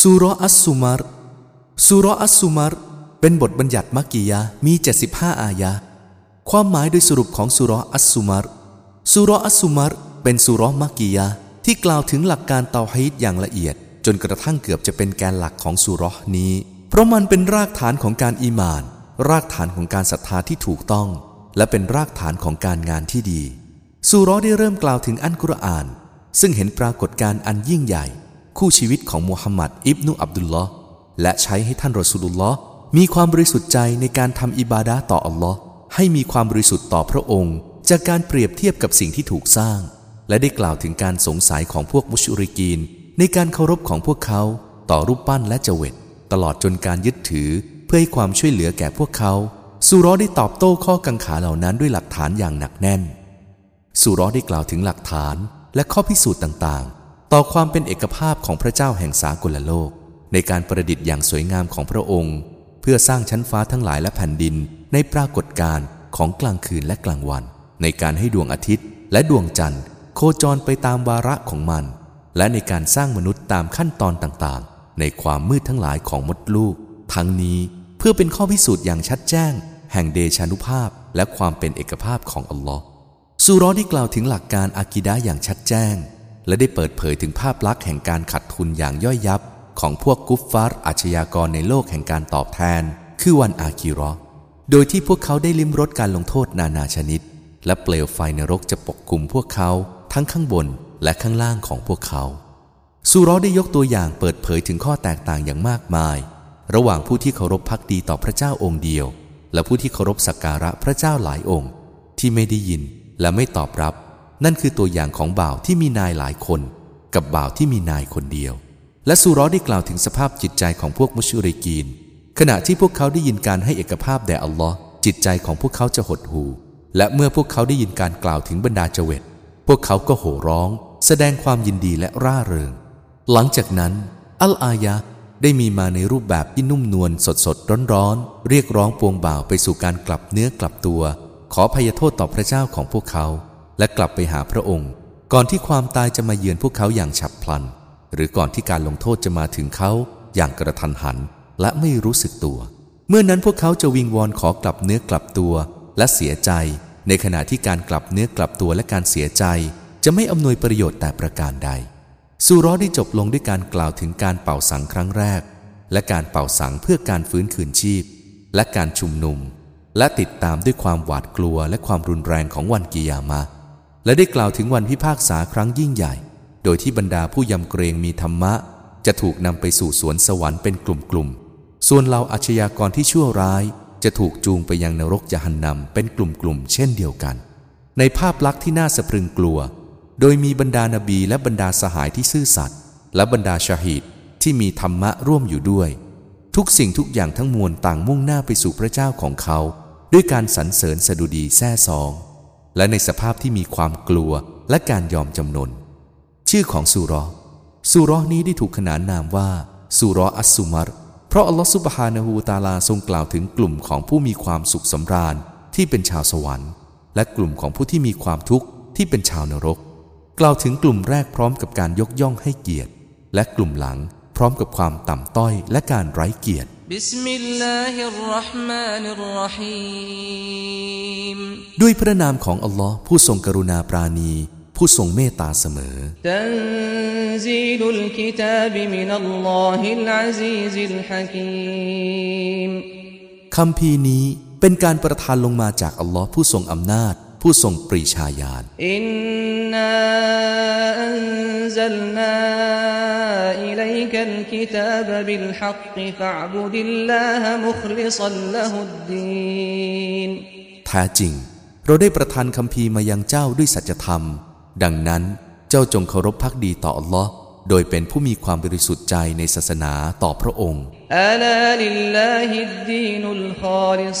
สุรอัสสุมารสุรอัสสุมารเป็นบทบัญญัติมักกียะมี 75 อายะ ความหมายโดยสรุปของสุรอัสสุมารสุรอัสสุมารเป็นสุรมักกียะที่กล่าวถึงหลักการเตาฮีดอย่างละเอียด จนกระทั่งเกือบจะเป็นแกนหลักของสุรนี้ เพราะมันเป็นรากฐานของการอีมาน รากฐานของการศรัทธาที่ถูกต้อง และเป็นรากฐานของการงานที่ดีสุรได้เริ่มกล่าวถึงอันกุรอาน ซึ่งเห็นปรากฏการอันยิ่งใหญ่ คู่ชีวิตของมูฮัมหมัดอิบนุอับดุลลอฮ์และใช้ให้ท่านรอสูลุลลอฮ์มีความบริสุทธิ์ใจในการทำอิบาดาต่ออัลลอฮ์ให้มีความบริสุทธิ์ต่อพระองค์ จากการเปรียบเทียบกับสิ่งที่ถูกสร้าง และได้กล่าวถึงการสงสัยของพวกมุชริกีน ในการเคารพของพวกเขา ต่อรูปปั้นและเจวิตตลอดจนการยึดถือเพื่อให้ความช่วยเหลือแก่พวกเขาสุรอได้ตอบโต้ข้อกังขาเหล่านั้นด้วยหลักฐานอย่างหนักแน่นสุรอได้กล่าวถึงหลักฐานและข้อพิสูจน์ต่างๆ ต่อความเป็นเอกภาพของพระเจ้าแห่งสากลโลก ในการประดิษฐ์อย่างสวยงามของพระองค์ เพื่อสร้างชั้นฟ้าทั้งหลายและแผ่นดินในปรากฏการณ์ของกลางคืนและกลางวัน ในการให้ดวงอาทิตย์และดวงจันทร์ โคจรไปตามวาระของมัน และในการสร้างมนุษย์ตามขั้นตอนต่างๆ ในความมืดทั้งหลายของมดลูก ทั้งนี้เพื่อเป็นข้อพิสูจน์อย่างชัดแจ้ง แห่งเดชานุภาพและความเป็นเอกภาพของอัลลอฮ์ซูรอได้กล่าวถึงหลักการอากิดะอย่างชัดแจ้ง และได้เปิดเผยถึงภาพลักษณ์แห่งการขัดทุนอย่างย่อยยับ ของพวกกุฟฟาร์อาชญากรในโลกแห่งการตอบแทน คือวันอากิรอโดยที่พวกเขาได้ลิ้มรสการลงโทษนานาชนิด และเปลวไฟนรกจะปกคลุมพวกเขาทั้งข้างบนและข้างล่างของพวกเขาซูรอได้ยกตัวอย่างเปิดเผยถึงข้อแตกต่างอย่างมากมาย ระหว่างผู้ที่เคารพพักดีต่อพระเจ้าองค์เดียว และผู้ที่เคารพสักการะพระเจ้าหลายองค์ ที่ไม่ได้ยินและไม่ตอบรับ นั่นคือตัวอย่างของบ่าวที่มีนายหลายคน กับบ่าวที่มีนายคนเดียว และสุรอได้กล่าวถึงสภาพจิตใจของพวกมุชริกีน ขณะที่พวกเขาได้ยินการให้เอกภาพแด่อัลลอฮ์จิตใจของพวกเขาจะหดหู่และเมื่อพวกเขาได้ยินการกล่าวถึงบรรดาเจวิตพวกเขาก็โห่ร้อง แสดงความยินดีและร่าเริง หลังจากนั้น อัลอายะได้มีมาในรูปแบบที่นุ่มนวลสดสดร้อนร้อนเรียกร้องปวงบ่าวไปสู่การกลับเนื้อกลับตัว ขอพยโทษต่อพระเจ้าของพวกเขา และกลับไปหาพระองค์ ก่อนที่ความตายจะมาเยือนพวกเขาอย่างฉับพลัน หรือก่อนที่การลงโทษจะมาถึงเขาอย่างกระทันหันและไม่รู้สึกตัว เมื่อนั้นพวกเขาจะวิงวอนขอกลับเนื้อกลับตัว และเสียใจ ในขณะที่การกลับเนื้อกลับตัวและการเสียใจ จะไม่อำนวยประโยชน์แต่ประการใดสุรอได้จบลงด้วยการกล่าวถึงการเป่าสังครั้งแรก และการเป่าสังเพื่อการฟื้นคืนชีพ และการชุมนุม และติดตามด้วยความหวาดกลัวและความรุนแรงของวันกิยามะ และได้กล่าวถึงวันพิพากษาครั้งยิ่งใหญ่ โดยที่บรรดาผู้ยำเกรงมีธรรมะ จะถูกนำไปสู่สวนสวรรค์เป็นกลุ่มๆ ส่วนเราอาชญากรที่ชั่วร้าย จะถูกจูงไปยังนรกยหันนำเป็นกลุ่มๆ เช่นเดียวกัน ในภาพลักษณ์ที่น่าสะพรึงกลัว โดยมีบรรดานาบีและบรรดาสหายที่ซื่อสัตย์และบรรดาชาฮิดที่มีธรรมะร่วมอยู่ด้วย ทุกสิ่งทุกอย่างทั้งมวลต่างมุ่งหน้าไปสู่พระเจ้าของเขา ด้วยการสรรเสริญสดุดีแท้ซอง และในสภาพที่มีความกลัวและการยอมจำนน ชื่อของสุรอสุรอนี้ได้ถูกขนานนามว่าสุรออัสสุมารเพราะอัลลอฮฺสุบฮานะฮูตาลาทรงกล่าวถึงกลุ่มของผู้มีความสุขสำราญที่เป็นชาวสวรรค์ และกลุ่มของผู้ที่มีความทุกข์ที่เป็นชาวนรก กล่าวถึงกลุ่มแรกพร้อมกับการยกย่องให้เกียรติ และกลุ่มหลังพร้อมกับความต่ำต้อยและการไร้เกียรติ بسم الله الرحمن الرحيم ด้วยพระนามของอัลลอฮ์ผู้ทรงกรุณาปราณี ผู้ทรงเมตตาเสมอ تنزيل الكتاب من الله العزيز الحكيم คำพีร์นี้เป็นการประทานลงมาจากอัลลอฮ์ผู้ทรงอำนาจ ผู้ทรงปรีชาญาณإنا أنزلنا إليك الكتاب بالحق فاعبد الله مخلصا له الدينแท้จริง เราได้ประทานคัมภีร์มายังเจ้าด้วยสัจธรรม ดังนั้นเจ้าจงเคารพภักดีต่ออัลลอฮ์โดยเป็นผู้มีความบริสุทธิ์ใจในศาสนาต่อพระองค์อัลลอฮิดดีนุลคอลิส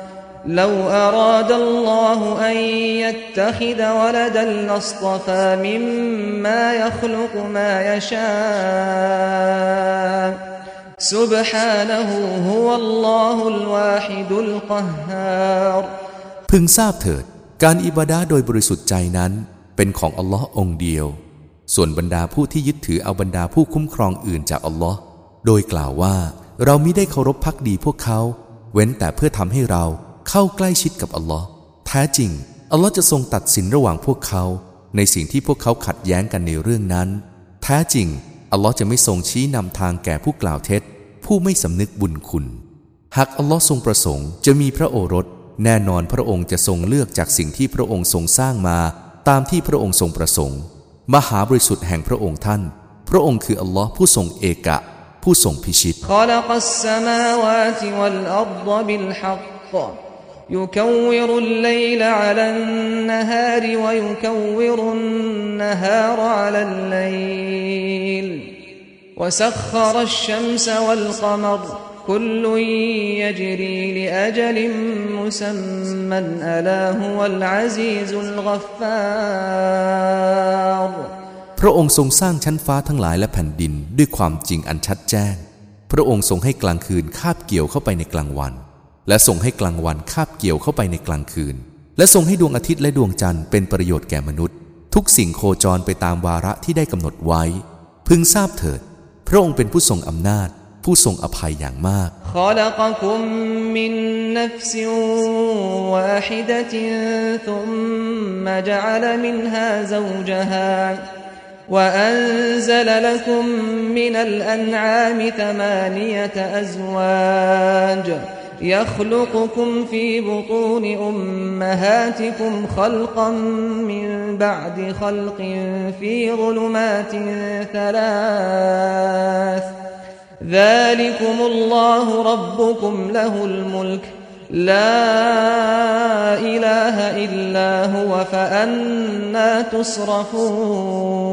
لو أراد الله أن يتخذ ولدا لاصطفى مما يخلق ما يشاء سبحانه هو الله الواحد القهار พึงทราบเถิด การอิบาดาห์โดยบริสุทธิ์ใจนั้น เป็นของอัลลอฮ์องค์เดียว ส่วนบรรดาผู้ที่ยึดถือเอาบรรดาผู้คุ้มครองอื่นจากอัลลอฮ์โดยกล่าวว่า เรามิได้เคารพพักดีพวกเขา เว้นแต่เพื่อทำให้เรา เข้าใกล้ชิดกับอัลลอฮ์แท้จริง อัลลอฮ์จะทรงตัดสินระหว่างพวกเขา ในสิ่งที่พวกเขาขัดแย้งกันในเรื่องนั้น แท้จริง อัลลอฮ์จะไม่ทรงชี้นำทางแก่ผู้กล่าวเท็จ ผู้ไม่สำนึกบุญคุณ หากอัลลอฮ์ทรงประสงค์จะมีพระโอรส แน่นอนพระองค์จะทรงเลือกจากสิ่งที่พระองค์ทรงสร้างมา ตามที่พระองค์ทรงประสงค์ มหาบริสุทธิ์แห่งพระองค์ท่าน พระองค์คืออัลลอฮ์ผู้ทรงเอกะผู้ทรงพิชิต خلق السماوات والأرض بالحق يكور الليل على النهار ويكور النهار على الليل وسخر الشمس والقمر كل يجري لأجل مسمى ألا هو العزيز الغفار พระองค์ทรงสร้างชั้นฟ้าทั้งหลายและแผ่นดินด้วยความจริงอันชัดแจ้ง พระองค์ทรงให้กลางคืนคาบเกี่ยวเข้าไปในกลางวัน และทรงให้กลางวันคาบเกี่ยวเข้าไปในกลางคืน และทรงให้ดวงอาทิตย์และดวงจันทร์เป็นประโยชน์แก่มนุษย์ ทุกสิ่งโคจรไปตามวาระที่ได้กำหนดไว้ พึงทราบเถิด พระองค์เป็นผู้ทรงอำนาจ ผู้ทรงอภัยอย่างมาก خلقكم من نفس واحدة ثم جعل منها زوجها وأنزل لكم من الأنعام ثمانية أزواج يخلقكم في بطون أمهاتكم خلقا من بعد خلق في ظلمات ثلاث ذلكم الله ربكم له الملك لا إله إلا هو فأنا تصرفون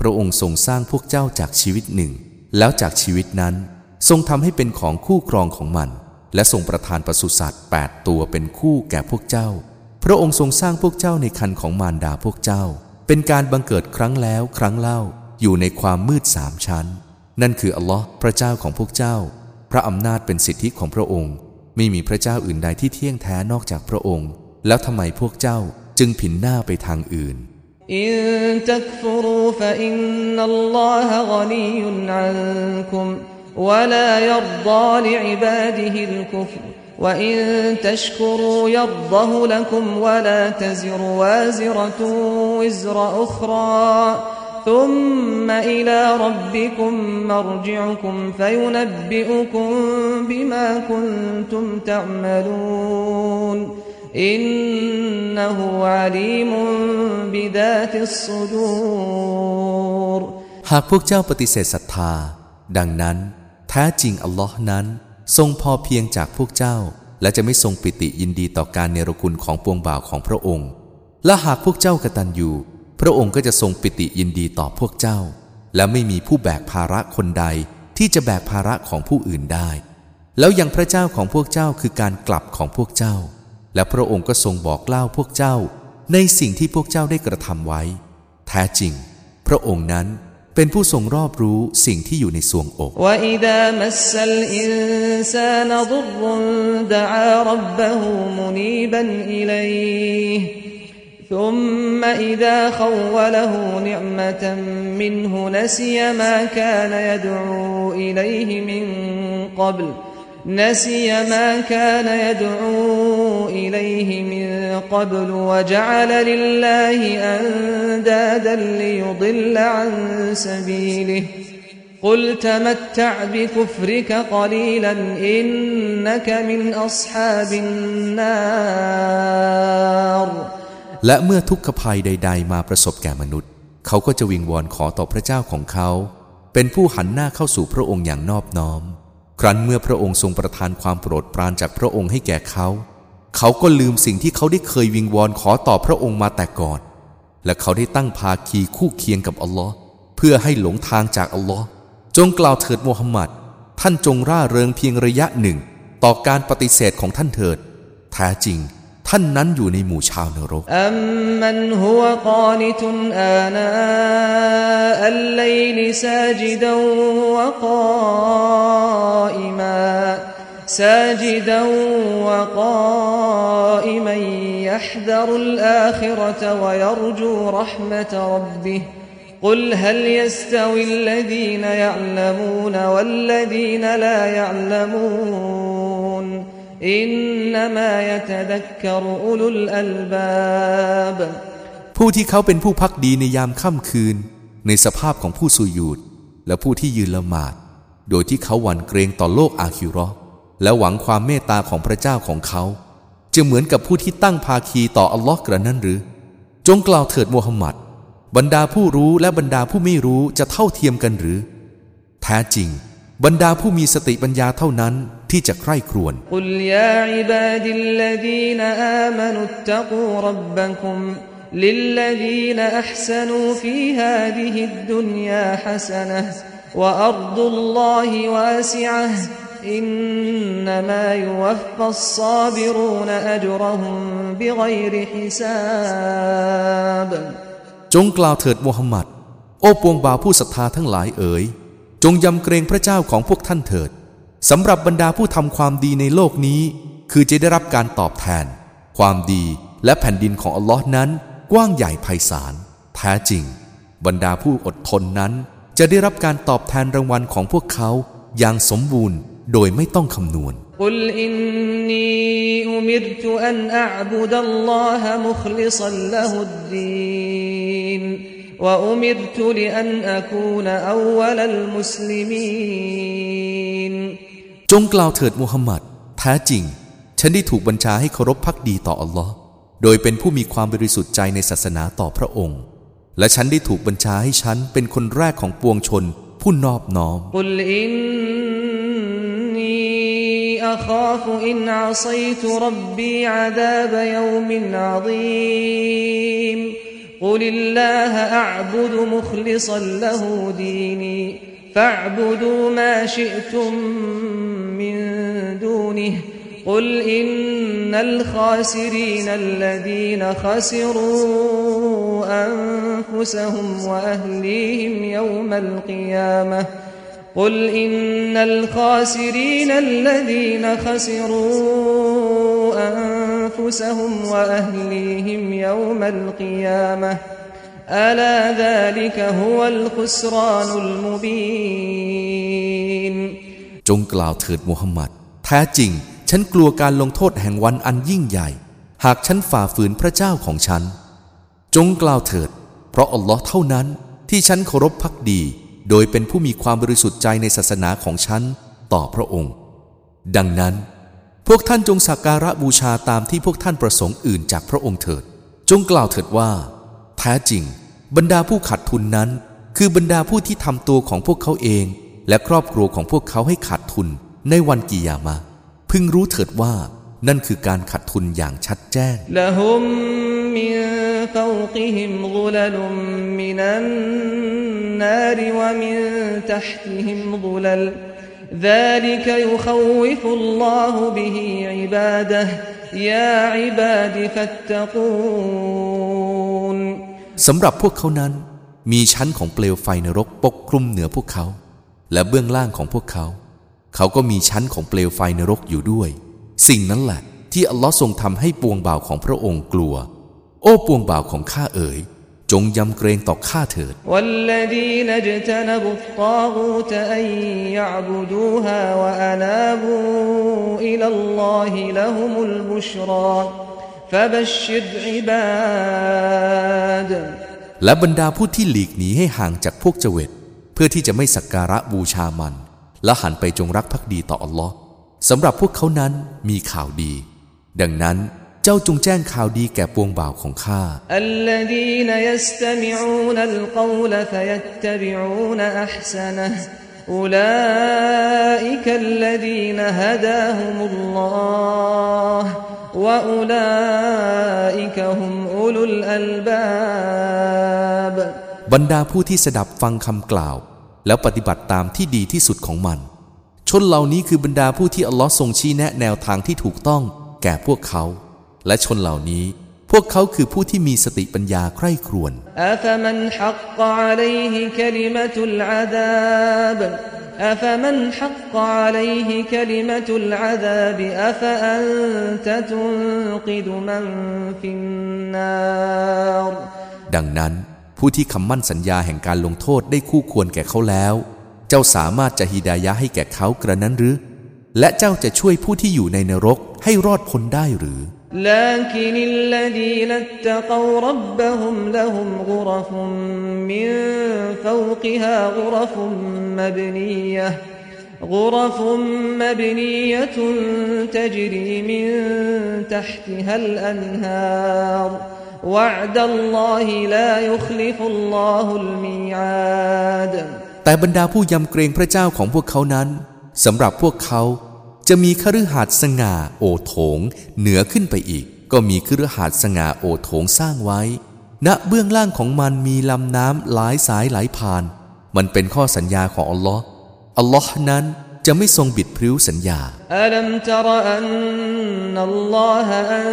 พระองค์ทรงสร้างพวกเจ้าจากชีวิตหนึ่ง แล้วจากชีวิตนั้น ทรงทำให้เป็นของคู่ครองของมัน และทรงประทานปศุสัตว์แปดตัวเป็นคู่แก่พวกเจ้า พระองค์ทรงสร้างพวกเจ้าในคันของมารดาพวกเจ้า เป็นการบังเกิดครั้งแล้วครั้งเล่าอยู่ในความมืดสามชั้น นั่นคืออัลลอฮ์พระเจ้าของพวกเจ้า พระอำนาจเป็นสิทธิของพระองค์ ไม่มีพระเจ้าอื่นใดที่เที่ยงแท้นอกจากพระองค์ แล้วทำไมพวกเจ้าจึงผินหน้าไปทางอื่น إن تكفروا فإن الله غني عنكم ولا يرضى لعباده الكفر وإن تشكروا يرضه لكم ولا تزر وازرة وزر أخرى ثم إلى ربكم مرجعكم فينبئكم بما كنتم تعملون إنه عليم بذات الصدور หากพวกเจ้าปฏิเสธศรัทธา ดังนั้น แท้จริงอัลลอฮ์นั้น ทรงพอเพียงจากพวกเจ้า และจะไม่ทรงปิติยินดีต่อการเนรคุณของปวงบ่าวของพระองค์ และหากพวกเจ้ากตัญญูพระองค์ก็จะทรงปิติยินดีต่อพวกเจ้า และไม่มีผู้แบกภาระคนใดที่จะแบกภาระของผู้อื่นได้ แล้วยังพระเจ้าของพวกเจ้าคือการกลับของพวกเจ้า และพระองค์ก็ทรงบอกเล่าพวกเจ้า ในสิ่งที่พวกเจ้าได้กระทำไว้ แท้จริง พระองค์นั้น เป็นผู้ทรงรอบรู้สิ่งที่อยู่ในสวงอก وإذا مس الإنسان ضر دعا ربه منيبا إليه ثم إذا خوله نعمة منه نسي ما كان يدعو إليه من قبل نسي ما كان يدعو إليه من قبل وجعل لله أندادا ليضل عن سبيله قل تمتع بكفرك قليلا إنك من أصحاب النار และเมื่อทุกขภัยใด ๆ มาประสบแก่มนุษย์ เขาก็จะวิงวอนขอต่อพระเจ้าของเขา เป็นผู้หันหน้าเข้าสู่พระองค์อย่างนอบน้อม ครั้นเมื่อพระองค์ทรงประทานความโปรดปรานจากพระองค์ให้แก่เขา เขาก็ลืมสิ่งที่เขาได้เคยวิงวอนขอต่อพระองค์มาแต่ก่อน และเขาได้ตั้งภาคีคู่เคียงกับอัลลอฮ์เพื่อให้หลงทางจากอัลลอฮ์จงกล่าวเถิดมูฮัมหมัด ท่านจงร่าเริงเพียงระยะหนึ่ง ต่อการปฏิเสธของท่านเถิดแท้จริง ท่านนั้นอยู่ในหมู่ชาวนรก أمن هو قانت آناء الليل ساجدا وقائما ساجدا وقائما يحذر الآخرة ويرجو رحمة ربه قل هل يستوي الذين يعلمون والذين لا يعلمون ผู้ที่เขาเป็นผู้พักดีในยามค่ำคืน ในสภาพของผู้สุยูดและผู้ที่ยืนละหมาด โดยที่เขาหวั่นเกรงต่อโลกอาคิรอและหวังความเมตตาของพระเจ้าของเขา จะเหมือนกับผู้ที่ตั้งภาคีต่ออัลลอฮ์กระนั้นหรือ จงกล่าวเถิดมูฮัมหมัด บรรดาผู้รู้และบรรดาผู้ไม่รู้จะเท่าเทียมกันหรือ แท้จริง บรรดาผู้มีสติปัญญาเท่านั้นที่จะใคร่ครวญ قل يا عباد الذين آمنوا اتقوا ربكم للذين أحسنوا في هذه الدنيا حسنة وأرض الله واسعة إنما يوفى الصابرون أجرهم بغير حساب จงกล่าวเถิดมูฮัมหมัด โอ้ปวงบ่าวผู้ศรัทธาทั้งหลายเอ๋ย จงยำเกรงพระเจ้าของพวกท่านเถิดสำหรับบรรดาผู้ทำความดีในโลกนี้ คือจะได้รับการตอบแทน ความดีและแผ่นดินของอัลลอฮ์นั้น กว้างใหญ่ไพศาลแท้จริง บรรดาผู้อดทนนั้น จะได้รับการตอบแทนรางวัลของพวกเขาอย่างสมบูรณ์ โดยไม่ต้องคำนวณ قل إني أمرت أن أعبد الله مخلصا له الدين وأمرت لأن أكون أول المسلمين จงกล่าวเถิดมูฮัมหมัด แท้จริง ฉันได้ถูกบัญชาให้เคารพพักดีต่ออัลลอฮ์โดยเป็นผู้มีความบริสุทธิ์ใจในศาสนาต่อพระองค์ และฉันได้ถูกบัญชาให้ฉันเป็นคนแรกของปวงชน ผู้นอบน้อม قل قل الله أعبد مخلصا له ديني فاعبدوا ما شئتم من دونه قل إن الخاسرين الذين خسروا أنفسهم وأهليهم يوم القيامة قل إن الخاسرين الذين خسروا أنفسهم وأهليهم يوم القيامة ألا ذلك هو الخسران المبين จงกล่าวเถิดมูฮัมหมัด แท้จริง ฉันกลัวการลงโทษแห่งวันอันยิ่งใหญ่ หากฉันฝ่าฝืนพระเจ้าของฉัน จงกล่าวเถิด เพราะอัลลอฮ์เท่านั้นที่ฉันเคารพพักดี โดยเป็นผู้มีความบริสุทธิ์ใจในศาสนาของฉัน ต่อพระองค์ ดังนั้น พวกท่านจงสักการะบูชาตามที่พวกท่านประสงค์อื่นจากพระองค์เถิด จงกล่าวเถิดว่า แท้จริง บรรดาผู้ขาดทุนนั้น คือบรรดาผู้ที่ทำตัวของพวกเขาเอง และครอบครัวของพวกเขาให้ขาดทุนในวันกิยามะห์พึงรู้เถิดว่า นั่นคือการขาดทุนอย่างชัดแจ้ง لهم من فوقهم ظلل من النار ومن تحتهم ظلل ذلك يخوف الله به عباده يا عباد فاتقون สำหรับพวกเขานั้น มีชั้นของเปลวไฟนรกปกคลุมเหนือพวกเขา และเบื้องล่างของพวกเขา เขาก็มีชั้นของเปลวไฟนรกอยู่ด้วย สิ่งนั้นแหละ ที่อัลลอฮ์ทรงทำให้ปวงบ่าวของพระองค์กลัว โอ้ปวงบ่าวของข้าเอ๋ย จงยำเกรงต่อข้าเถิด والذين اجتنبوا الطاغوت أن يعبدوها وأنابوا إلى الله لهم البشرى فبشر عباد และบรรดาผู้ที่หลีกหนีให้ห่างจากพวกเจวิตเพื่อที่จะไม่สักการะบูชามัน และหันไปจงรักภักดีต่ออัลลอฮ์สำหรับพวกเขานั้นมีข่าวดี ดังนั้นเ จ้าจงแจ้งข่าวดีแก่ปวงบ่าวของข้า الذين يستمعون القول فيتبعون أحسنه أولئك الذين هداهم الله وأولئك هم أولو الألباب บรรดาผู้ที่สดับฟังคำกล่าว แล้วปฏิบัติตามที่ดีที่สุดของมัน ชนเหล่านี้คือบรรดาผู้ที่อัลลอฮ์ทรงชี้แนะแนวทางที่ถูกต้องแก่พวกเขา และชนเหล่านี้พวกเขาคือผู้ที่มีสติปัญญาใคร่ครวญดังนั้น ผู้ที่คำมั่นสัญญาแห่งการลงโทษได้คู่ควรแก่เขาแล้ว เจ้าสามารถจะฮีดายะให้แก่เขากระนั้นหรือ และเจ้าจะช่วยผู้ที่อยู่ในนรกให้รอดพ้นได้หรือ لكن الذين اتقوا ربهم لهم غرف من فوقها غرف مبنية غرف مبنية تجري من تحتها الأنهار وعد الله لا يخلف الله الميعاد แต่บรรดาผู้ยำเกรงพระเจ้าของพวกเขานั้นสำหรับพวกเขา จะมีคฤหาสน์สง่าโอโถง เหนือขึ้นไปอีก ก็มีคฤหาสน์สง่าโอโถงสร้างไว้ ณเบื้องล่างของมันมีลำน้ำหลายสายไหลผ่าน มันเป็นข้อสัญญาของอัลลอฮ์อัลลอฮ์นั้นจะไม่ทรงบิดพริ้วสัญญาอัลัมตรอันนัลลอฮอัน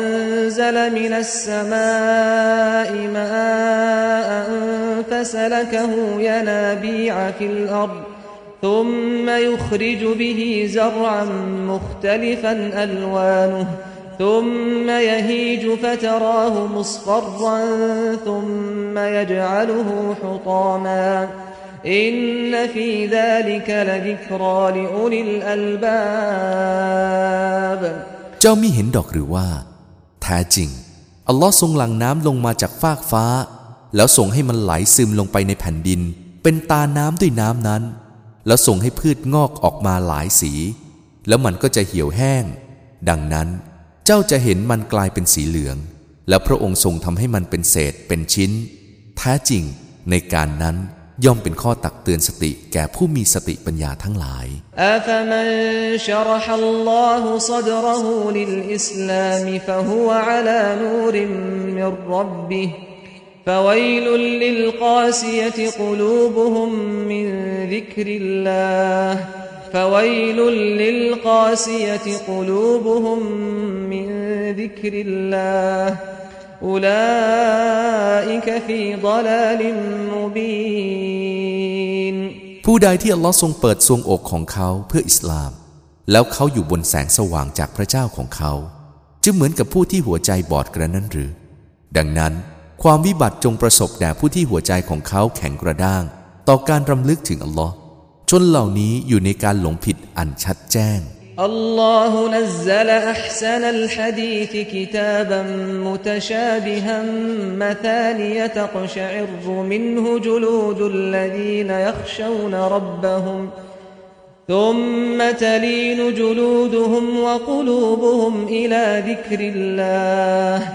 ซลมินัสสมาอิมาอันฟะซลกะฮูยนาบีอะฟิลอัรฎ ثم يخرج به زرعا مختلفا ألوانه ثم يهيج فتراه مصفرا ثم يجعله حطاما إن في ذلك لذكرى لأولي الألباب เจ้ามิเห็นดอกหรือว่า แท้จริง อัลลอฮ์ทรงหลั่งน้ำลงมาจากฟากฟ้า แล้วส่งให้มันไหลซึมลงไปในแผ่นดิน เป็นตาน้ำด้วยน้ำนั้น แล้วส่งให้พืชงอกออกมาหลายสี แล้วมันก็จะเหี่ยวแห้ง ดังนั้นเจ้าจะเห็นมันกลายเป็นสีเหลือง แล้วพระองค์ทรงทำให้มันเป็นเศษเป็นชิ้น แท้จริงในการนั้นย่อมเป็นข้อตักเตือนสติแก่ผู้มีสติปัญญาทั้งหลาย อา فويل للقاسية قلوبهم من ذكر الله فويل للقاسية قلوبهم من ذكر الله أولئك في ضلال مبين ผู้ใดที่อัลลอฮ์ทรงเปิดทรวงอกของเขาเพื่ออิสลาม แล้วเขาอยู่บนแสงสว่างจากพระเจ้าของเขา จะเหมือนกับผู้ที่หัวใจบอดกระนั้นหรือ ดังนั้น ความวิบัติจงประสบแด่ผู้ที่หัวใจของเขาแข็งกระด้าง ต่อการรำลึกถึงอัลลอฮ์ชนเหล่านี้อยู่ในการหลงผิดอันชัดแจ้ง الله نزل أحسن الحديث كتابا متشابها مثانية تقشعر منه جلود الذين يخشون ربهم ثم تلين جلودهم وقلوبهم إلى ذكر الله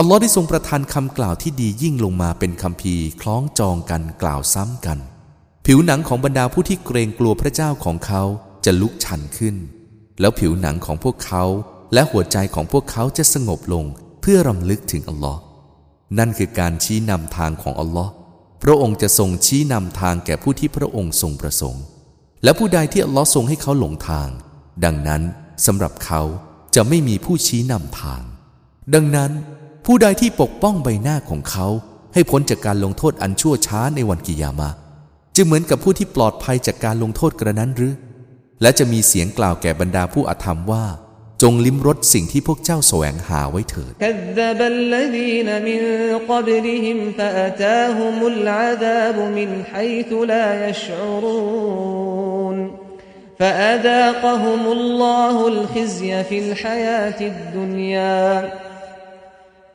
อัลลอฮ์ได้ทรงประทานคำกล่าวที่ดียิ่งลงมาเป็นคำพีคล้องจองกันกล่าวซ้ำกัน ผิวหนังของบรรดาผู้ที่เกรงกลัวพระเจ้าของเขาจะลุกชันขึ้น แล้วผิวหนังของพวกเขาและหัวใจของพวกเขาจะสงบลงเพื่อรำลึกถึงอัลลอฮ์นั่นคือการชี้นำทางของอัลลอฮ์พระองค์จะทรงชี้นำทางแก่ผู้ที่พระองค์ทรงประสงค์ และผู้ใดที่อัลลอฮ์ทรงให้เขาหลงทาง ดังนั้นสำหรับเขาจะไม่มีผู้ชี้นำทาง ดังนั้น ผู้ใดที่ปกป้องใบหน้าของเขา ให้พ้นจากการลงโทษอันชั่วช้าในวันกิยามะห์จะเหมือนกับผู้ที่ปลอดภัยจากการลงโทษกระนั้นหรือ และจะมีเสียงกล่าวแก่บรรดาผู้อาธรรมว่า จงลิ้มรสสิ่งที่พวกเจ้าแสวงหาไว้เถิด كذب الذين من قبلهم فأتاهم العذاب من حيث لا يشعرون فأذاقهم الله الخزي في الحياة الدنيا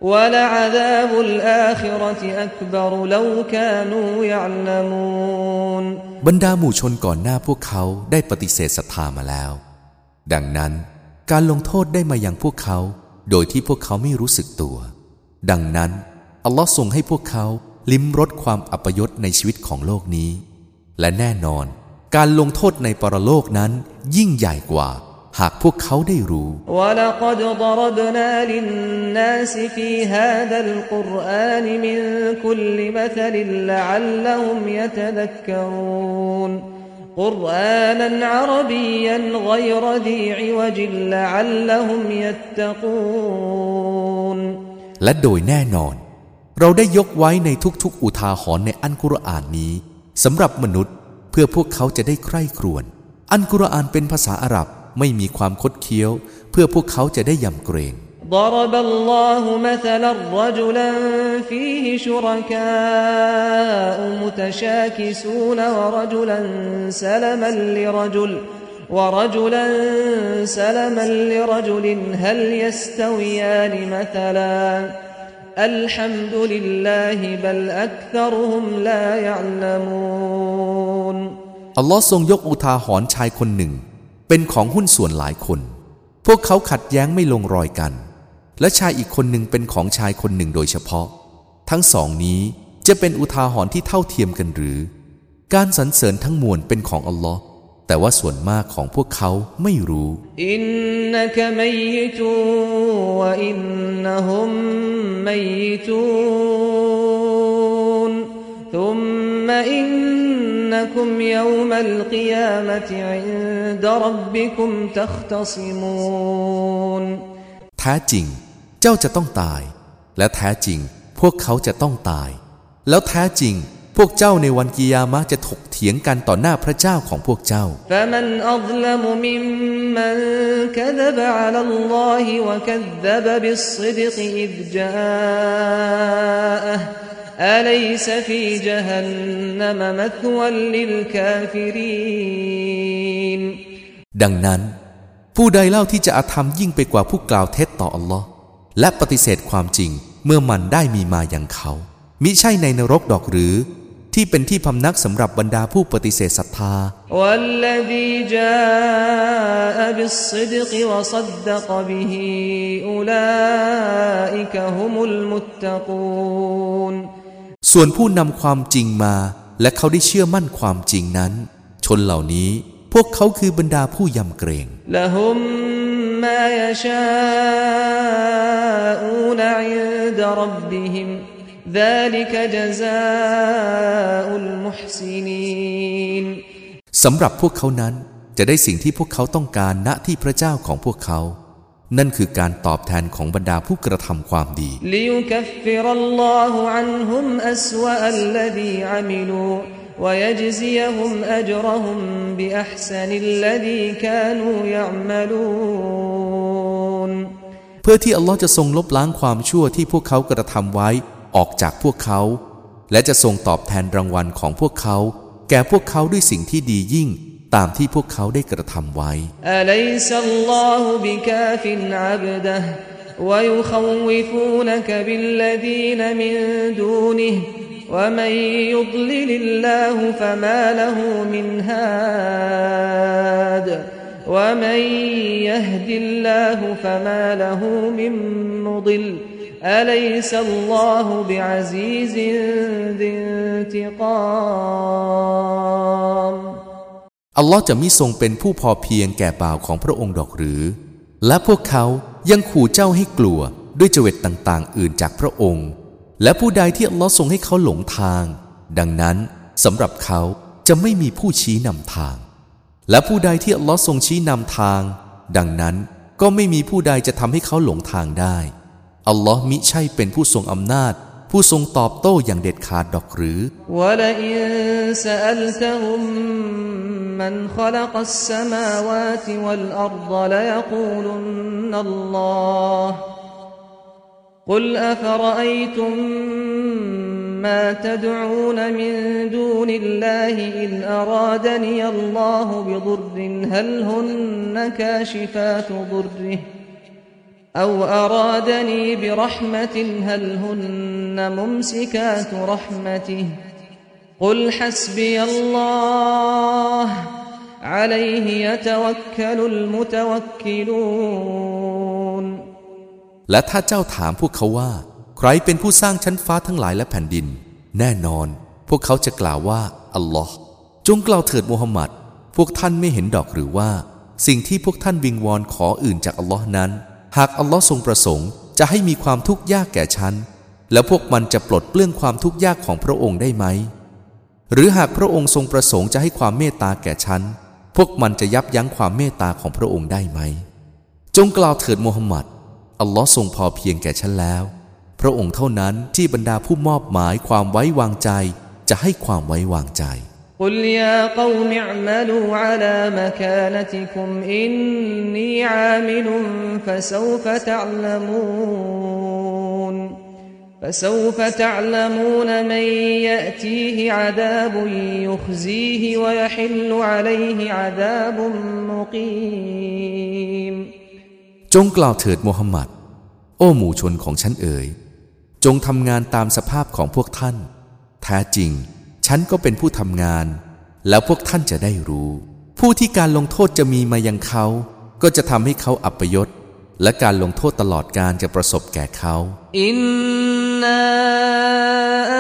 ولعذاب الآخرة أكبر لو كانوا يعلمون บรรดาหมู่ชนก่อนหน้าพวกเขาได้ปฏิเสธศรัทธามาแล้ว ดังนั้นการลงโทษได้มายังพวกเขา โดยที่พวกเขาไม่รู้สึกตัว ดังนั้น อัลลอฮ์ทรงให้พวกเขาลิ้มรสความอัปยศในชีวิตของโลกนี้ และแน่นอน การลงโทษในปรโลกนั้นยิ่งใหญ่กว่า หากพวกเขาได้รู้ ولقد ضربنا للناس في هذا القرآن من كل مثل لعلهم يتذكرون قرآنا عربيا غير ذي عوج لعلهم يتقون และโดยแน่นอน เราได้ยกไว้ในทุกๆ อุทาหรณ์ในอันกุรอานนี้สำหรับมนุษย์ เพื่อพวกเขาจะได้ใคร่ครวญอันกุรอานเป็นภาษาอาหรับ ไม่มีความคดเคี้ยว เพื่อพวกเขาจะได้ยำเกรง ضرب الله مثلا رجلا فيه شركاء متشاكسون ورجلا سلما لرجل ورجلا سلما لرجل هل يستويان مثلا الحمد لله بل أكثرهم لا يعلمون อัลลอฮ์ทรงยกอุทาหรณ์ชายคนหนึ่ง เป็นของหุ้นส่วนหลายคน พวกเขาขัดแย้งไม่ลงรอยกัน และชายอีกคนหนึ่งเป็นของชายคนหนึ่งโดยเฉพาะ ทั้งสองนี้จะเป็นอุทาหรณ์ที่เท่าเทียมกันหรือ การสรรเสริญทั้งมวลเป็นของอัลลอฮ์แต่ว่าส่วนมากของพวกเขาไม่รู้ อินนกมัยจูวอินนหุมมัยจูนทุมอิน إنكم يوم القيامة عند ربكم تختصمون แท้จริง เจ้าจะต้องตาย และแท้จริง พวกเขาจะต้องตาย แล้วแท้จริง พวกเจ้าในวันกิยามะห์จะถกเถียงกันต่อหน้าพระเจ้าของพวกเจ้า فمن أظلم ممن كذب على الله وكذب بالصدق إذ جاءه أليس في جهنم مثوى للكافرين ดังนั้น ผู้ใดเล่าที่จะอาธรรมยิ่งไปกว่าผู้กล่าวเท็จต่ออัลลอฮ์และปฏิเสธความจริงเมื่อมันได้มีมาอย่างเขา มิใช่ในนรกดอกหรือ ที่เป็นที่พำนักสำหรับบรรดาผู้ปฏิเสธศรัทธา والذي جاء بالصدق ส่วนผู้นำความจริงมา และเขาได้เชื่อมั่นความจริงนั้น ชนเหล่านี้ พวกเขาคือบรรดาผู้ยำเกรง لهم ما يشاءون عند ربهم ذلك جزاء المحسنين สำหรับพวกเขานั้นจะได้สิ่งที่พวกเขาต้องการณที่พระเจ้าของพวกเขา นั่นคือการตอบแทนของบรรดาผู้กระทำความดี เพื่อที่อัลลอฮ์จะทรงลบล้างความชั่วที่พวกเขากระทำไว้ออกจากพวกเขา และจะทรงตอบแทนรางวัลของพวกเขา แก่พวกเขาด้วยสิ่งที่ดียิ่ง ตามที่พวกเขาได้กระทำไว้อ อัลลอฮ์จะมิทรงเป็นผู้พอเพียงแก่บ่าวของพระองค์ดอกหรือ และพวกเขายังขู่เจ้าให้กลัวด้วยเจวิตต่าง ๆ อื่นจากพระองค์ และผู้ใดที่อัลลอฮ์ทรงให้เขาหลงทาง ดังนั้นสำหรับเขาจะไม่มีผู้ชี้นำทาง และผู้ใดที่อัลลอฮ์ทรงชี้นำทาง ดังนั้นก็ไม่มีผู้ใดจะทำให้เขาหลงทางได้ อัลลอฮ์มิใช่เป็นผู้ทรงอำนาจ ผู้ทรงตอบโต้อย่างเด็ดขาดดอกหรือ ولئن سألتهم من خلق السماوات والأرض ليقولن الله قل أفرأيتم ما تدعون من دون الله إن أرادني الله بضر هل هن كاشفات ضره أو أرادني برحمة هل هن ممسكات رحمته قل حسبي الله عليه يتوكل المتوكلون และถ้าเจ้าถามพวกเขาว่า ใครเป็นผู้สร้างชั้นฟ้าทั้งหลายและแผ่นดิน แน่นอน พวกเขาจะกล่าวว่า อัลลอฮ์จงกล่าวเถิดมูฮัมหมัด พวกท่านไม่เห็นดอกหรือว่า สิ่งที่พวกท่านวิงวอนขออื่นจากอัลลอฮ์นั้น หากอัลลอฮ์ทรงประสงค์จะให้มีความทุกข์ยากแก่ฉัน แล้วพวกมันจะปลดเปลื้องความทุกข์ยากของพระองค์ได้ไหม หรือหากพระองค์ทรงประสงค์จะให้ความเมตตาแก่ฉัน พวกมันจะยับยั้งความเมตตาของพระองค์ได้ไหม จงกล่าวเถิดมูฮัมหมัด อัลลอฮ์ทรงพอเพียงแก่ฉันแล้ว พระองค์เท่านั้นที่บรรดาผู้มอบหมายความไว้วางใจ จะให้ความไว้วางใจ قل يا قوم اعملوا على مكانتكم إني عامل فسوف تعلمون فسوف تعلمون من يأتيه عذاب يخزيه ويحل عليه عذاب مقيم จงกล่าวเถิดโมฮัมหมัด โอ้หมู่ชนของฉันเอ๋ย จงทำงานตามสภาพของพวกท่าน แท้จริง ฉันก็เป็นผู้ทำงาน แล้วพวกท่านจะได้รู้ ผู้ที่การลงโทษจะมีมายังเขา ก็จะทำให้เขาอัปยศ และการลงโทษตลอดการจะประสบแก่เขา إنا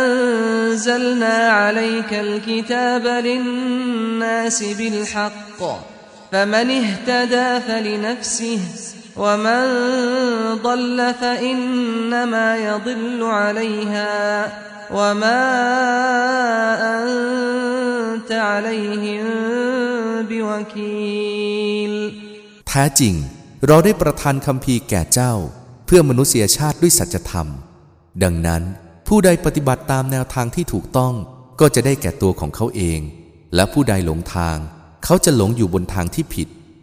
أنزلنا عليك الكتاب للناس بالحق فمن اهتدى فلنفسه ومن ضل فإنما يضل عليها وما أنت عليهم بوكيل แท้จริง เราได้ประทานคำพีร์แก่เจ้า เพื่อมนุษยชาติด้วยสัจธรรม ดังนั้นผู้ใดปฏิบัติตามแนวทางที่ถูกต้อง ก็จะได้แก่ตัวของเขาเอง และผู้ใดหลงทาง เขาจะหลงอยู่บนทางที่ผิด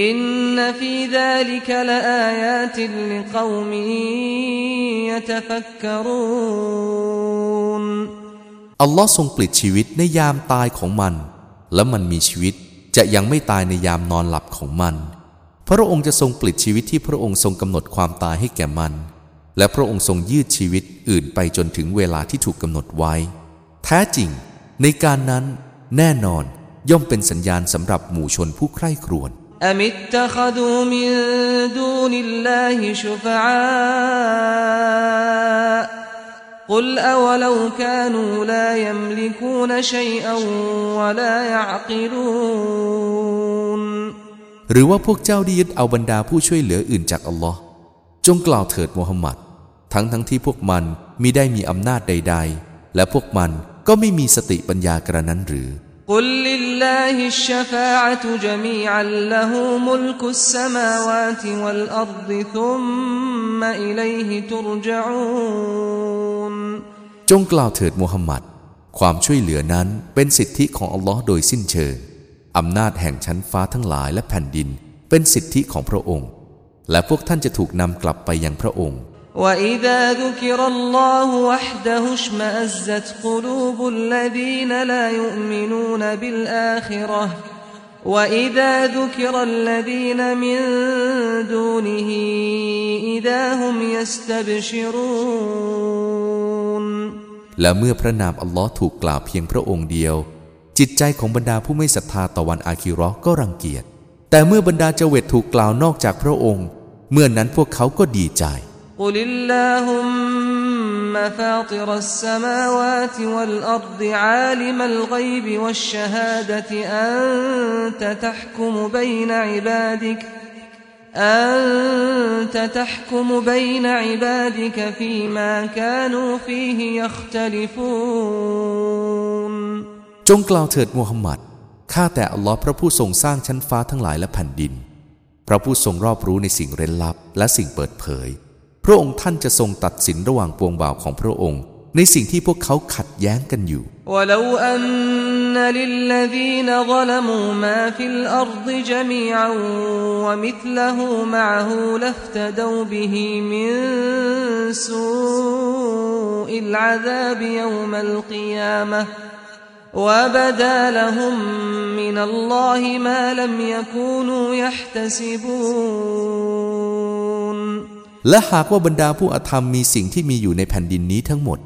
อินนฟีซาลิกละอายาติลิกอมียะตะฟักกรูนอัลลอฮ์ทรงปลิดชีวิตในยามตายของมัน และมันมีชีวิตจะยังไม่ตายในยามนอนหลับของมัน พระองค์จะทรงปลิดชีวิตที่พระองค์ทรงกำหนดความตายให้แก่มัน และพระองค์ทรงยืดชีวิตอื่นไปจนถึงเวลาที่ถูกกำหนดไว้ แท้จริง ในการนั้น แน่นอนย่อมเป็นสัญญาณสำหรับหมู่ชนผู้ใคร่ครวญ أم اتخذوا من دون الله شفعاء قل أولو كانوا لا يملكون شيئا ولا يعقلون หรือว่าพวกเจ้าได้ยึดเอาบรรดาผู้ช่วยเหลืออื่นจากอัลลอฮ์จงกล่าวเถิดมูฮัมหมัด ทั้งทั้งที่พวกมันมิได้มีอำนาจใด ๆ และพวกมันก็ไม่มีสติปัญญากระนั้นหรือ قل لله الشفاعة جميعا له ملك السماوات والأرض ثم إليه ترجعون จงกล่าวเถิดมูฮัมหมัด ความช่วยเหลือนั้นเป็นสิทธิของอัลลอฮ์โดยสิ้นเชิงอำนาจแห่งชั้นฟ้าทั้งหลายและแผ่นดิน เป็นสิทธิของพระองค์ และพวกท่านจะถูกนำกลับไปยังพระองค์ وإذا ذكر الله وحده اشمأزت قلوب الذين لا يؤمنون بالآخرة وإذا ذكر الذين من دونه إذا هم يستبشرون และเมื่อพระนามอัลลอฮ์ถูกกล่าวเพียงพระองค์เดียว จิตใจของบรรดาผู้ไม่ศรัทธาต่อวันอาคิเราะห์ก็รังเกียจ แต่เมื่อบรรดาเจเวตถูกกล่าวนอกจากพระองค์ เมื่อนนั้นพวกเขาก็ดีใจ قل اللهم فاطر السماوات والأرض عالم الغيب والشهادة أنت تحكم بين عبادك أنت تحكم بين عبادك فيما كانوا فيه يختلفون จงกล่าวเถิดมูฮัมหมัด ข้าแต่อัลลอฮ์พระผู้ทรงสร้างชั้นฟ้าทั้งหลายและแผ่นดิน พระผู้ทรงรอบรู้ในสิ่งเร้นลับและสิ่งเปิดเผย พระองค์ท่านจะทรงตัดสินระหว่างปวงบ่าวของพระองค์ ในสิ่งที่พวกเขาขัดแย้งกันอยู่ ولو أن للذين ظلموا ما في الأرض جميعا ومثله معه لافتدوا به من سوء العذاب يوم القيامة وبدا لهم من الله ما لم يكونوا يحتسبون และหากว่าบรรดาผู้อธรรมมีสิ่งที่มีอยู่ในแผ่นดินนี้ทั้งหมด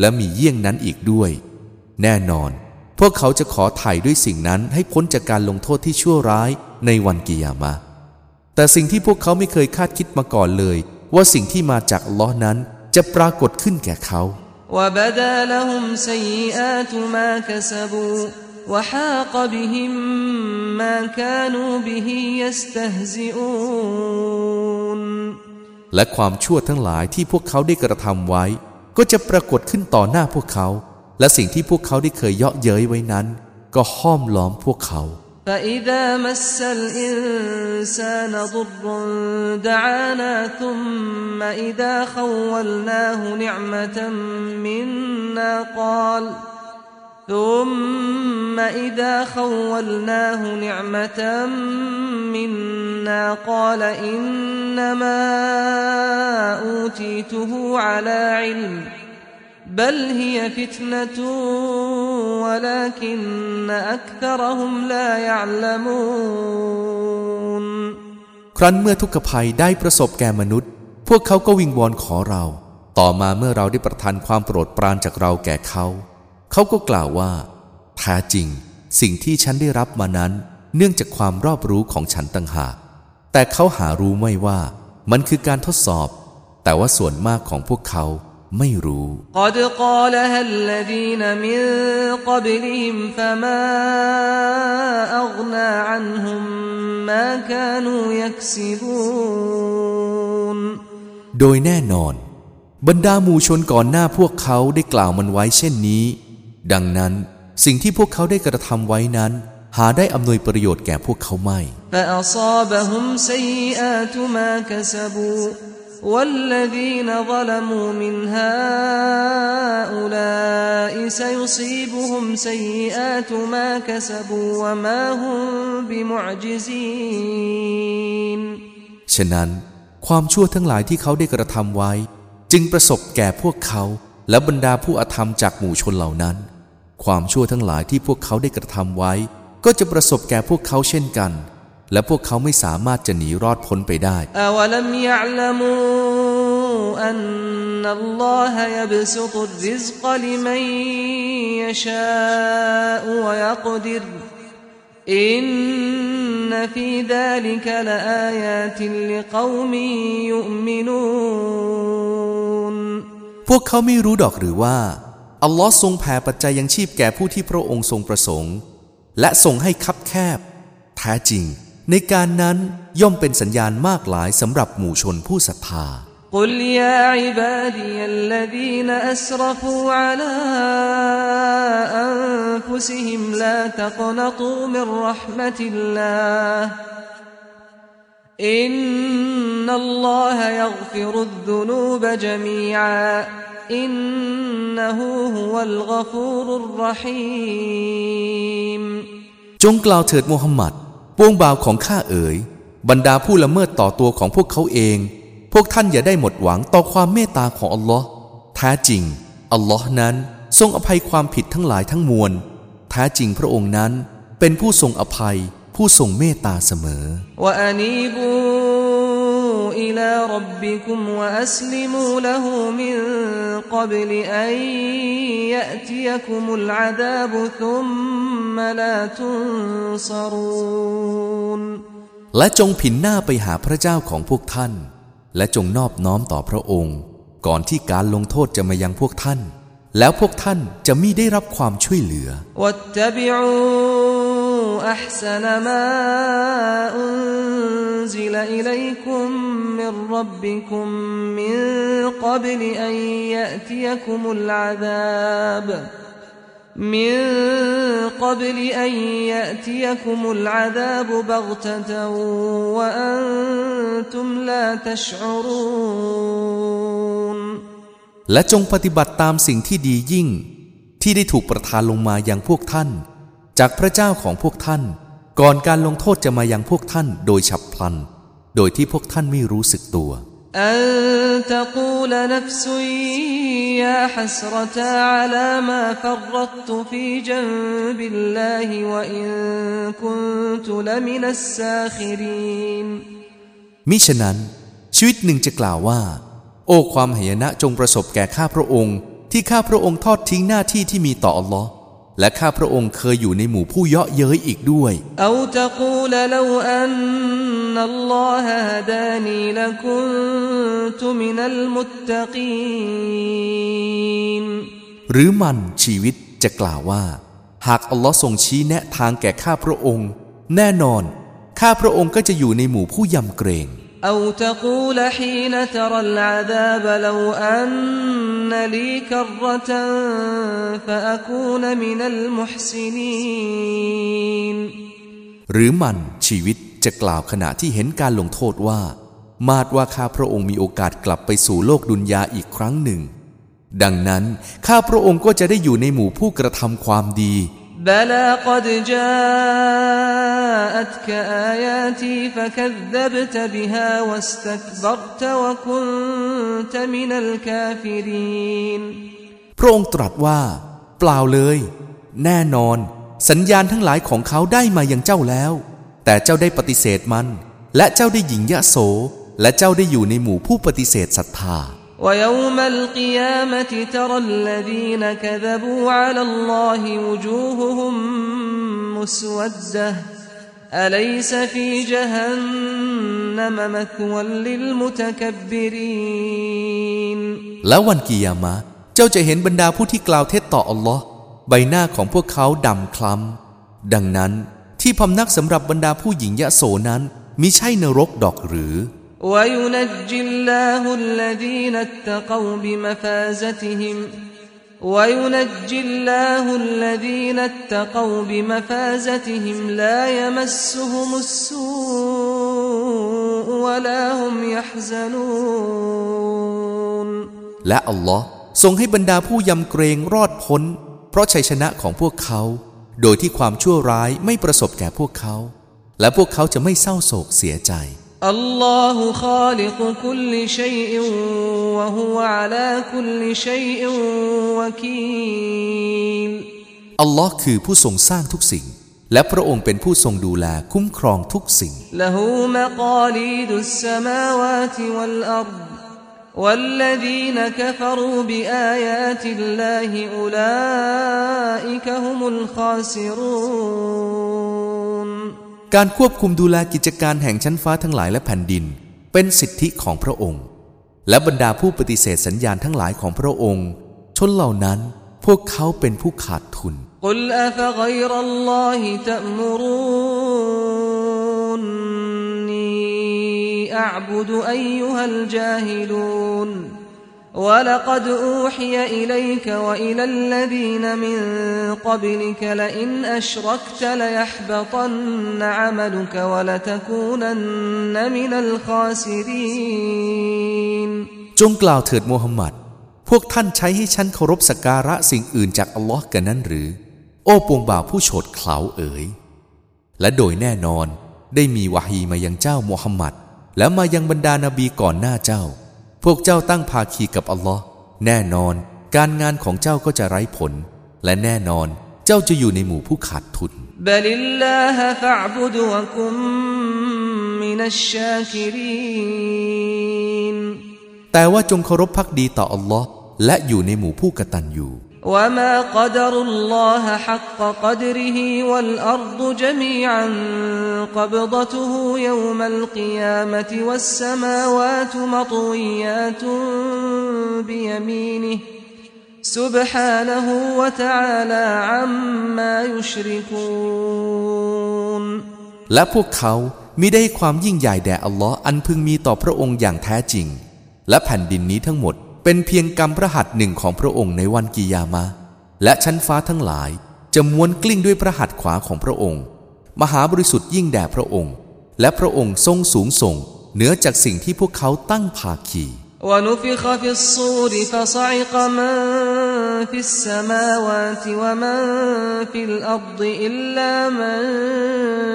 และมีเยี่ยงนั้นอีกด้วย แน่นอน พวกเขาจะขอไถ่ด้วยสิ่งนั้นให้พ้นจากการลงโทษที่ชั่วร้ายในวันกิยามะห์แต่สิ่งที่พวกเขาไม่เคยคาดคิดมาก่อนเลย ว่าสิ่งที่มาจากอัลลอฮ์นั้นจะปรากฏขึ้นแก่เขา وبدا لهم سيئات ما كسبوا وحاق بهم ما كانوا به يستهزئون และความชั่วทั้งหลายที่พวกเขาได้กระทำไว้ ก็จะปรากฏขึ้นต่อหน้าพวกเขา และสิ่งที่พวกเขาได้เคยเยาะเย้ยไว้นั้น ก็ห้อมล้อมพวกเขา فإذا مس الإنسان ضر دعانا ثم إذا خولناه نعمة منا قال ثم إذا خولناه نعمة منا قال إنما أوتيته على علم بل هي فتنة ولكن أكثرهم لا يعلمون ครั้นเมื่อทุกขภัยได้ประสบแก่มนุษย์ พวกเขาก็วิงวอนขอเรา ต่อมาเมื่อเราได้ประทานความโปรดปรานจากเราแก่เขา เขาก็กล่าวว่าแท้จริง สิ่งที่ฉันได้รับมานั้น เนื่องจากความรอบรู้ของฉันต่างหากแต่เขาหารู้ไม่ว่ามันคือการทดสอบ แต่ว่าส่วนมากของพวกเขาไม่รู้กดกล่าวลดีนมินกบลิมฟมาอักนาอันฮุมมาคานูยักซิโดยแน่นอน บรรดาหมู่ชนก่อนหน้าพวกเขาได้กล่าวมันไว้เช่นนี้ ดังนั้นสิ่งที่พวกเขาได้กระทำไว้นั้น หาได้อำนวยประโยชน์แก่พวกเขาไม่ فأصابهم سيئات ما كسبوا والذين ظلموا من هؤلاء سيصيبهم سيئات ما كسبوا وما هم بمعجزين ฉะนั้นความชั่วทั้งหลายที่เขาได้กระทำไว้ จึงประสบแก่พวกเขา และบรรดาผู้อธรรมจากหมู่ชนเหล่านั้น ความชั่วทั้งหลายที่พวกเขาได้กระทำไว้ ก็จะประสบแก่พวกเขาเช่นกัน และพวกเขาไม่สามารถจะหนีรอดพ้นไปได้ أولم يعلموا أن الله يبسط الرزق لمن يشاء ويقدر إن في ذلك لآيات لقوم يؤمنون พวกเขาไม่รู้ดอกหรือว่า อัลลอฮ์ทรงแผ่ปัจจัยยังชีพแก่ผู้ที่พระองค์ทรงประสงค์ และทรงให้คับแคบ แท้จริง ในการนั้นย่อมเป็นสัญญาณมากหลายสำหรับหมู่ชนผู้ศรัทธา قل يا عبادي الذين أسرفوا على أنفسهم لا تقنطوا من رحمة الله อินนัลลอฮยักฟิรุดดุนูบะจมีอาอินนะฮูฮุวัลกฟูรุรรหีมจงกล่าวเถิดมูฮัมหมัดปวงบ่าวของข้าเอ๋ย บรรดาผู้ละเมิดต่อตัวของพวกเขาเอง พวกท่านอย่าได้หมดหวังต่อความเมตตาของอัลลอฮ์แท้จริง อัลลอฮ์นั้นทรงอภัยความผิดทั้งหลายทั้งมวล แท้จริงพระองค์นั้นเป็นผู้ทรงอภัย ผู้ทรงเมตตาเสมอและจงผินหน้าไปหาพระเจ้าของพวกท่าน และจงนอบน้อมต่อพระองค์ ก่อนที่การลงโทษจะมายังพวกท่าน แล้วพวกท่านจะมิได้รับความช่วยเหลือ أحسن ما أنزل إليكم من ربكم من قبل أن يأتيكم العذاب من قبل أن يأتيكم العذاب بغتة وأنتم لا تشعرون และจงปฏิบัติตามสิ่งที่ดียิ่ง ที่ได้ถูกประทานลงมายังพวกท่าน จากพระเจ้าของพวกท่าน ก่อนการลงโทษจะมายังพวกท่านโดยฉับพลัน โดยที่พวกท่านไม่รู้สึกตัวอัตกูลนัฟซุยยาฮัสรตาอัลามาฟัรตุฟีจันบิลลาฮิวะอินคุนตุลมินัสซาคิรินมิฉะนั้น ชีวิตหนึ่งจะกล่าวว่า โอ้ความหายนะจงประสบแก่ข้าพระองค์ ที่ข้าพระองค์ทอดทิ้งหน้าที่ที่มีต่ออัลลอฮ์ และข้าพระองค์เคยอยู่ในหมู่ผู้เยาะเย้ยอีกด้วย หรือมันชีวิตจะกล่าวว่า หากอัลลอฮ์ทรงชี้แนะทางแก่ข้าพระองค์ แน่นอน ข้าพระองค์ก็จะอยู่ในหมู่ผู้ยำเกรง أو تقول حين ترى العذاب لو أن لي كرة فأكون من المحسنين หรือมันชีวิตจะกล่าวขณะที่เห็นการลงโทษว่า มาดว่าข้าพระองค์มีโอกาสกลับไปสู่โลกดุนยาอีกครั้งหนึ่ง ดังนั้น ข้าพระองค์ก็จะได้อยู่ในหมู่ผู้กระทำความดี بلى قد جاءتك آياتي فكذبت بها واستكبرت وكنت من الكافرين พระองค์ตรัสว่า เปล่าเลย แน่นอน สัญญาณทั้งหลายของเขาได้มายังเจ้าแล้ว แต่เจ้าได้ปฏิเสธมัน และเจ้าได้หญิงยะโส และเจ้าได้อยู่ในหมู่ผู้ปฏิเสธศรัทธา ويوم القيامة ترى الذين كذبوا على الله وجوههم مسودة أليس في جهنم مثوى للمتكبرين แล้ววันกิยามะห์เจ้าจะเห็นบรรดาผู้ที่กล่าวเท็จต่ออัลลอฮ์ใบหน้าของพวกเขาดำคล้ำ ดังนั้นที่พำนักสำหรับบรรดาผู้หญิงยะโสนั้นมิใช่นรกดอกหรือ وينجي الله الذين اتقوا بمفازتهم وينجي الله الذين اتقوا بمفازتهم لا يمسهم السوء ولا هم يحزنون และอัลลอฮ์ทรงให้บรรดาผู้ยำเกรงรอดพ้น เพราะชัยชนะของพวกเขา โดยที่ความชั่วร้ายไม่ประสบแก่พวกเขา และพวกเขาจะไม่เศร้าโศกเสียใจ الله خالق كل شيء وهو على كل شيء وكيل อัลลอฮ์คือผู้ทรงสร้างทุกสิ่ง และพระองค์เป็นผู้ทรงดูแลคุ้มครองทุกสิ่ง له مقاليد السماوات والأرض والذين كفروا بآيات الله أولئك هم الخاسرون การควบคุมดูแลกิจการแห่งชั้นฟ้าทั้งหลายและแผ่นดิน เป็นสิทธิของพระองค์ และบรรดาผู้ปฏิเสธสัญญาณทั้งหลายของพระองค์ ชนเหล่านั้นพวกเขาเป็นผู้ขาดทุน قل أفغير الله تأمروني أعبد أيها الجاهلون ولقد أوحي إليك وإلى الذين من قبلك لئن أشركت ليحبطن عملك ولتكونن من الخاسرين จงกล่าวเถิดโมฮัมหมัด พวกท่านใช้ให้ฉันเคารพสักการะสิ่งอื่นจากอัลลอฮ์กันนั้นหรือ โอ้ปวงบ่าวผู้โฉดเขลาเอ๋ย และโดยแน่นอนได้มีวาฮีมายังเจ้าโมฮัมหมัด และมายังบรรดานาบีก่อนหน้าเจ้า พวกเจ้าตั้งภาคีกับอัลลอฮ์แน่นอน การงานของเจ้าก็จะไร้ผล และแน่นอนเจ้าจะอยู่ในหมู่ผู้ขาดทุนแต่ว่าจงเคารพพักดีต่ออัลลอฮ์และอยู่ในหมู่ผู้กตัญญู وما قدر الله حق قدره والأرض جميعا قبضته يوم القيامة والسماوات مطويات بيمينه سبحانه وتعالى عما يشركون และพวกเขามิได้ให้ความยิ่งใหญ่แด่อัลลอฮ์อันพึงมีต่อพระองค์อย่างแท้จริง และแผ่นดินนี้ทั้งหมด เป็นเพียงกรรมพระหัตถ์หนึ่งของพระองค์ในวันกิยามะห์และชั้นฟ้าทั้งหลาย จะม้วนกลิ้งด้วยพระหัตถ์ขวาของพระองค์ มหาบริสุทธิ์ยิ่งแด่พระองค์ และพระองค์ทรงสูงส่ง เหนือจากสิ่งที่พวกเขาตั้งภาคี ونفخ في الصور فصعق من في السماوات ومن في الأرض إلا من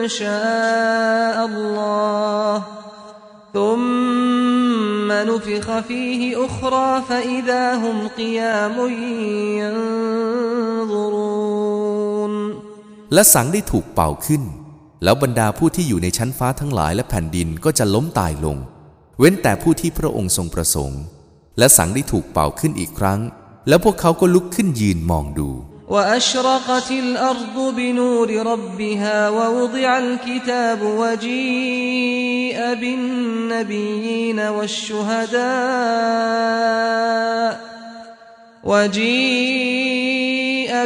شاء الله ثم نفخ فيه أخرى فإذا هم قيام ينظرون และสังได้ถูกเป่าขึ้น แล้วบรรดาผู้ที่อยู่ในชั้นฟ้าทั้งหลายและแผ่นดินก็จะล้มตายลง เว้นแต่ผู้ที่พระองค์ทรงประสงค์ และสังได้ถูกเป่าขึ้นอีกครั้ง แล้วพวกเขาก็ลุกขึ้นยืนมองดู وأشرقت الأرض بنور ربها ووضع الكتاب وجيء بالنبيين والشهداء وجيء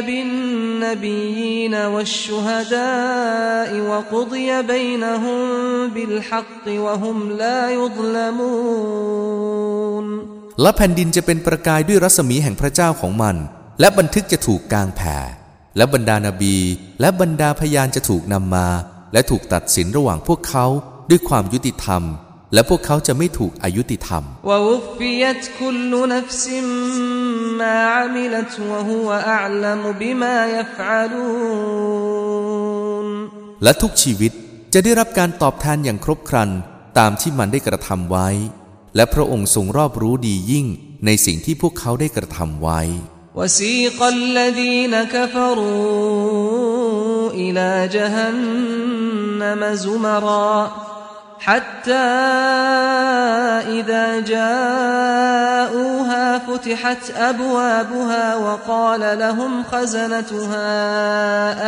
بالنبيين والشهداء وقضي بينهم بالحق وهم لا يظلمون และแผ่นดินจะเป็นประกายด้วยรัศมีแห่งพระเจ้าของมัน และบันทึกจะถูกกางแผ่ และบรรดานาบี และบรรดาพยานจะถูกนำมา และถูกตัดสินระหว่างพวกเขาด้วยความยุติธรรม และพวกเขาจะไม่ถูกอายุติธรรม และทุกชีวิตจะได้รับการตอบแทนอย่างครบครัน ตามที่มันได้กระทำไว้ และพระองค์ทรงรอบรู้ดียิ่งในสิ่งที่พวกเขาได้กระทำไว้ وسيق الذين كفروا إلى جهنم زمرا حتى إذا جاءوها فتحت أبوابها وقال لهم خزنتها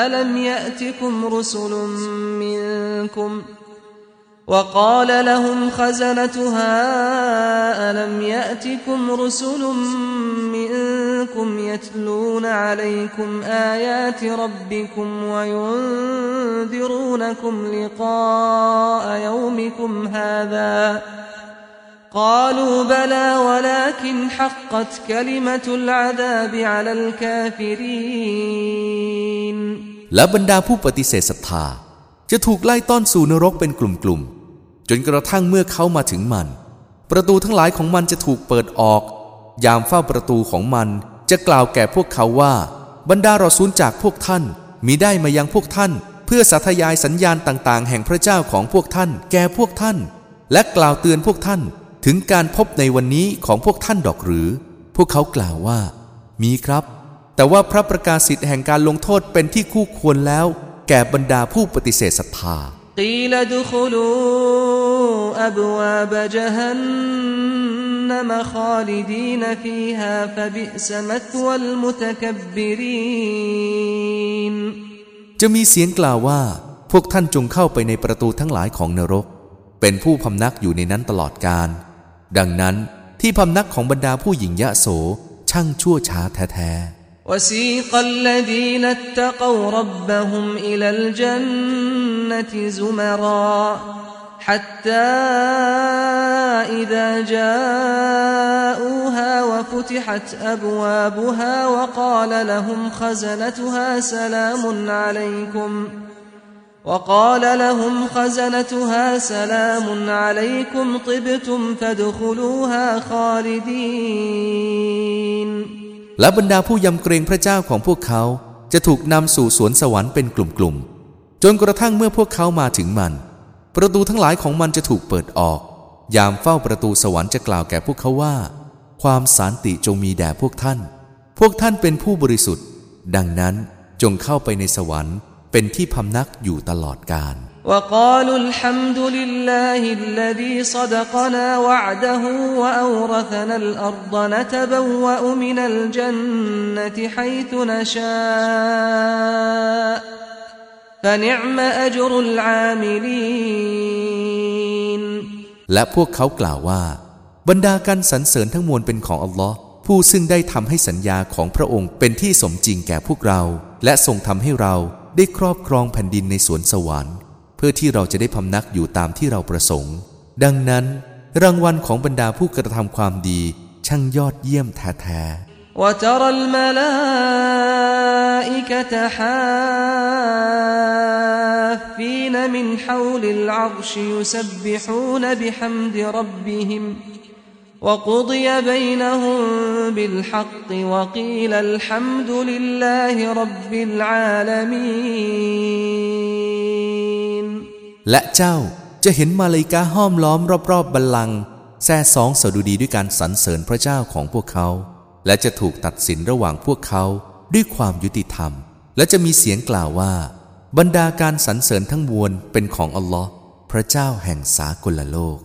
ألم يأتكم رسل منكم ؟ وقال لهم خزنتها ألم يأتكم رسل منكم يتلون عليكم آيات ربكم وينذرونكم لقاء يومكم هذا قالوا بلى ولكن حقت كلمة العذاب على الكافرين และบรรดาผู้ปฏิเสธศรัทธา จะถูกไล่ต้อนสู่นรกเป็นกลุ่มๆ จนกระทั่งเมื่อเขามาถึงมัน ประตูทั้งหลายของมันจะถูกเปิดออก ยามเฝ้าประตูของมันจะกล่าวแก่พวกเขาว่า บรรดารอซูลจากพวกท่านมีได้มายังพวกท่าน เพื่อสาธยายสัญญาณต่างๆ แห่งพระเจ้าของพวกท่าน แก่พวกท่าน และกล่าวเตือนพวกท่านถึงการพบในวันนี้ของพวกท่านดอกหรือ พวกเขากล่าวว่า มีครับ แต่ว่าพระประกาศสิทธิ์แห่งการลงโทษเป็นที่คู่ควรแล้ว แก่บรรดาผู้ปฏิเสธศรัทธา أبواب جهنم خالدين فيها فبئس مثوى المتكبرين จะมีเสียงกล่าวว่า พวกท่านจงเข้าไปในประตูทั้งหลายของนรก เป็นผู้พำนักอยู่ในนั้นตลอดกาลดังนั้นที่พำนักของบรรดาผู้หญิงยะโส ช่างชั่วช้าแท้ๆ وسيق الذين اتقوا ربهم إلى الجنة زمرا حتى إذا جاءوها وفتحت أبوابها وقال لهم خزنتها سلام عليكم وقال لهم خزنتها سلام عليكم طبتم فادخلوها خالدين และบรรดาผู้ยำเกรงพระเจ้าของพวกเขาจะถูกนำสู่สวนสวรรค์เป็นกลุ่มๆ จนกระทั่งเมื่อพวกเขามาถึงมัน ประตูทั้งหลายของมันจะถูกเปิดออก ยามเฝ้าประตูสวรรค์จะกล่าวแก่พวกเขาว่า ความสันติจงมีแด่พวกท่าน พวกท่านเป็นผู้บริสุทธิ์ ดังนั้นจงเข้าไปในสวรรค์ เป็นที่พำนักอยู่ตลอดกาล وقالوا الحمد لله الذي صدقنا وعده وأورثنا الأرض نتبوأ من الجنة حيث نشاء فنعم أجر العاملين และพวกเขากล่าวว่า บรรดาการสรรเสริญทั้งมวลเป็นของอัลลอฮ์ผู้ซึ่งได้ทำให้สัญญาของพระองค์เป็นที่สมจริงแก่พวกเรา และทรงทำให้เราได้ครอบครองแผ่นดินในสวนสวรรค์ เพื่อที่เราจะได้พำนักอยู่ตามที่เราประสงค์ ดังนั้น รางวัลของบรรดาผู้กระทำความดี ช่างยอดเยี่ยมแท้ๆ وترى الملائكة حافين من حول العرش يسبحون بحمد ربهم وقضي بينهم بالحق وقيل الحمد لله رب العالمين และเจ้าจะเห็นมาลาอิกาห้อมล้อมรอบๆบัลลังก์แซ่สองสดุดีด้วยการสรรเสริญพระเจ้าของพวกเขา และจะถูกตัดสินระหว่างพวกเขาด้วยความยุติธรรม และจะมีเสียงกล่าวว่า บรรดาการสรรเสริญทั้งมวลเป็นของอัลลอฮ์พระเจ้าแห่งสากลโลก